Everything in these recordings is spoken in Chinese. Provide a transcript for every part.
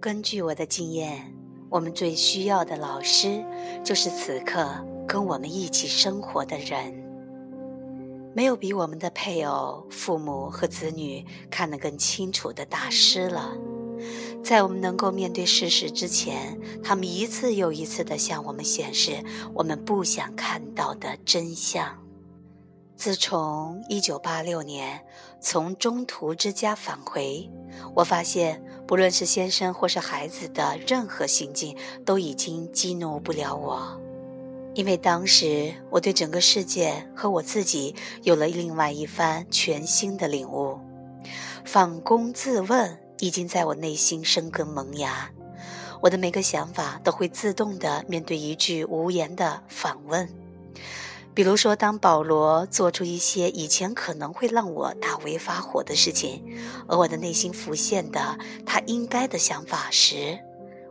根据我的经验，我们最需要的老师，就是此刻跟我们一起生活的人。没有比我们的配偶、父母和子女看得更清楚的大师了。在我们能够面对事实之前，他们一次又一次地向我们显示我们不想看到的真相。自从1986年从中途之家返回，我发现，不论是先生或是孩子的任何行径，都已经激怒不了我，因为当时我对整个世界和我自己有了另外一番全新的领悟。反躬自问已经在我内心生根萌芽，我的每个想法都会自动的面对一句无言的反问。比如说，当保罗做出一些以前可能会让我大为发火的事情，而我的内心浮现的他应该的想法时，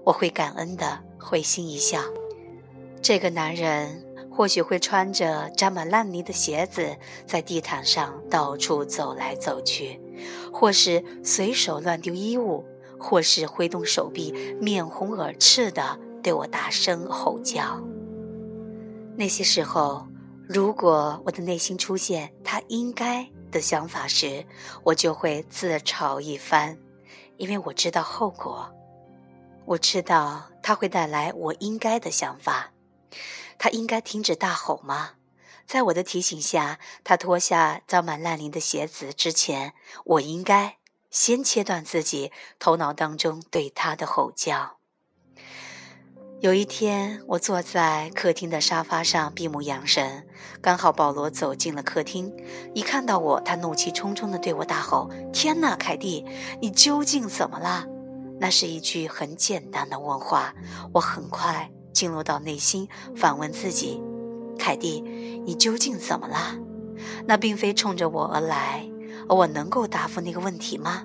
我会感恩的会心一笑。这个男人或许会穿着沾满烂泥的鞋子在地毯上到处走来走去，或是随手乱丢衣物，或是挥动手臂，面红耳赤的对我大声吼叫。那些时候。如果我的内心出现他应该的想法时，我就会自嘲一番，因为我知道后果。我知道他会带来我应该的想法。他应该停止大吼吗？在我的提醒下，他脱下脏满烂泥的鞋子之前，我应该先切断自己头脑当中对他的吼叫。有一天，我坐在客厅的沙发上闭目养神，刚好保罗走进了客厅。一看到我，他怒气冲冲地对我大吼：“天哪，凯蒂，你究竟怎么了？”那是一句很简单的问话。我很快进入到内心，反问自己：“凯蒂，你究竟怎么了？”那并非冲着我而来，而我能够答复那个问题吗？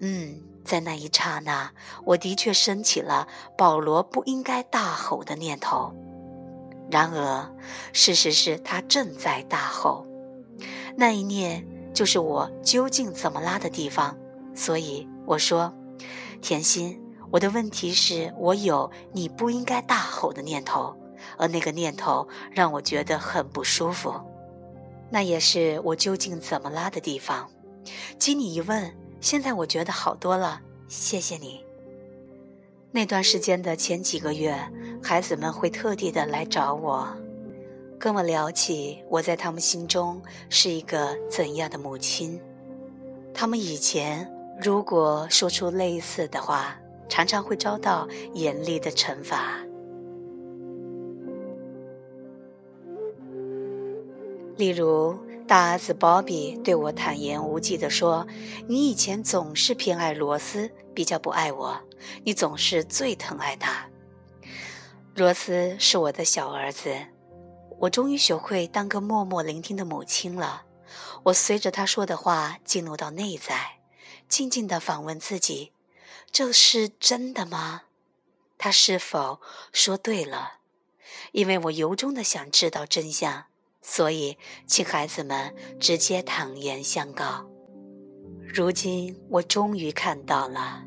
嗯。在那一刹那，我的确升起了保罗不应该大吼的念头。然而，事实是他正在大吼。那一念就是我究竟怎么拉的地方。所以我说：“甜心，我的问题是我有你不应该大吼的念头，而那个念头让我觉得很不舒服。那也是我究竟怎么拉的地方。”经你一问。现在我觉得好多了，谢谢你。那段时间的前几个月，孩子们会特地的来找我，跟我聊起我在他们心中是一个怎样的母亲。他们以前如果说出类似的话，常常会遭到严厉的惩罚，例如。大儿子鲍比对我坦言无忌地说：“你以前总是偏爱罗斯，比较不爱我。你总是最疼爱他。罗斯是我的小儿子，我终于学会当个默默聆听的母亲了。我随着他说的话进入到内在，静静地访问自己：这是真的吗？他是否说对了？因为我由衷的想知道真相。”所以，请孩子们直接坦言相告。如今我终于看到了，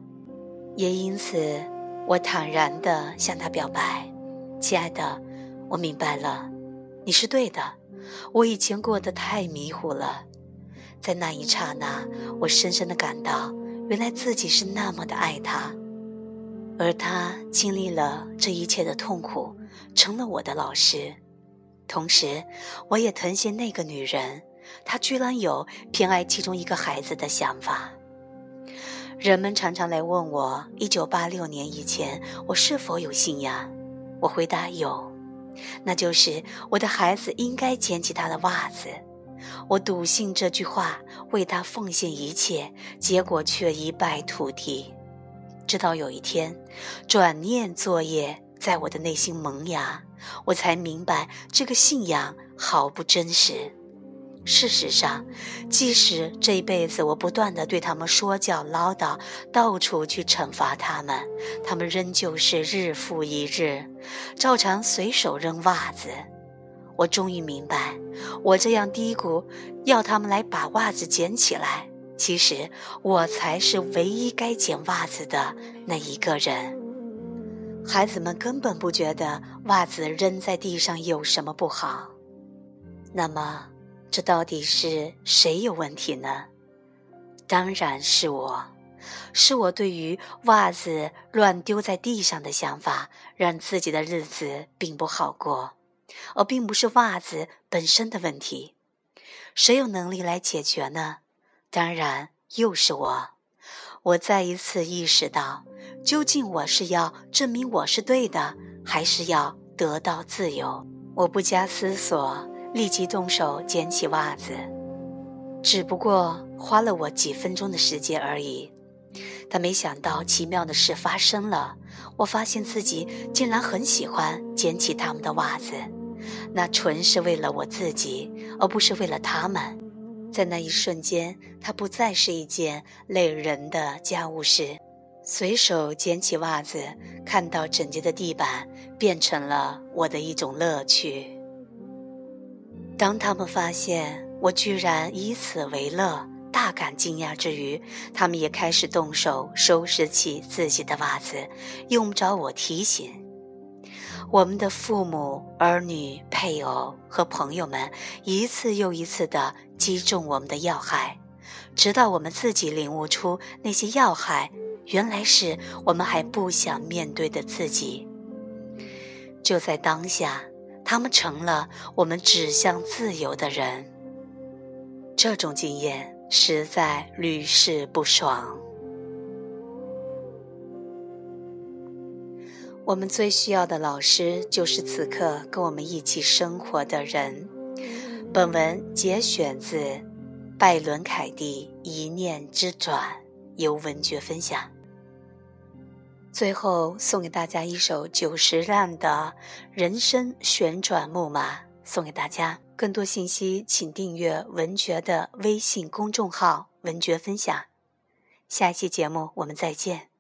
也因此，我坦然地向他表白：“亲爱的，我明白了，你是对的。我以前过得太迷糊了，在那一刹那，我深深地感到，原来自己是那么的爱他，而他经历了这一切的痛苦，成了我的老师。”同时，我也疼惜那个女人，她居然有偏爱其中一个孩子的想法。人们常常来问我，一九八六年以前我是否有信仰？我回答有，那就是我的孩子应该捡起他的袜子。我笃信这句话，为他奉献一切，结果却一败涂地。直到有一天，转念作业。在我的内心萌芽，我才明白这个信仰毫不真实。事实上，即使这一辈子我不断的对他们说教唠叨，到处去惩罚他们，他们仍旧是日复一日，照常随手扔袜子。我终于明白，我这样嘀咕，要他们来把袜子捡起来，其实我才是唯一该捡袜子的那一个人。孩子们根本不觉得袜子扔在地上有什么不好。那么，这到底是谁有问题呢？当然是我，是我对于袜子乱丢在地上的想法，让自己的日子并不好过，而并不是袜子本身的问题。谁有能力来解决呢？当然又是我。我再一次意识到，究竟我是要证明我是对的，还是要得到自由？我不加思索，立即动手捡起袜子，只不过花了我几分钟的时间而已。但没想到奇妙的事发生了，我发现自己竟然很喜欢捡起他们的袜子。那纯是为了我自己，而不是为了他们。在那一瞬间，它不再是一件累人的家务事。随手捡起袜子，看到整洁的地板，变成了我的一种乐趣。当他们发现我居然以此为乐，大感惊讶之余，他们也开始动手收拾起自己的袜子，用不着我提醒。我们的父母、儿女、配偶和朋友们一次又一次地击中我们的要害，直到我们自己领悟出那些要害原来是我们还不想面对的自己。就在当下，他们成了我们指向自由的人。这种经验实在屡试不爽。我们最需要的老师，就是此刻跟我们一起生活的人。本文节选自拜伦·凯蒂《一念之转》，由文觉分享。最后送给大家一首久石让的《人生旋转木马》，送给大家。更多信息，请订阅文爵的微信公众号“文爵分享”。下一期节目我们再见。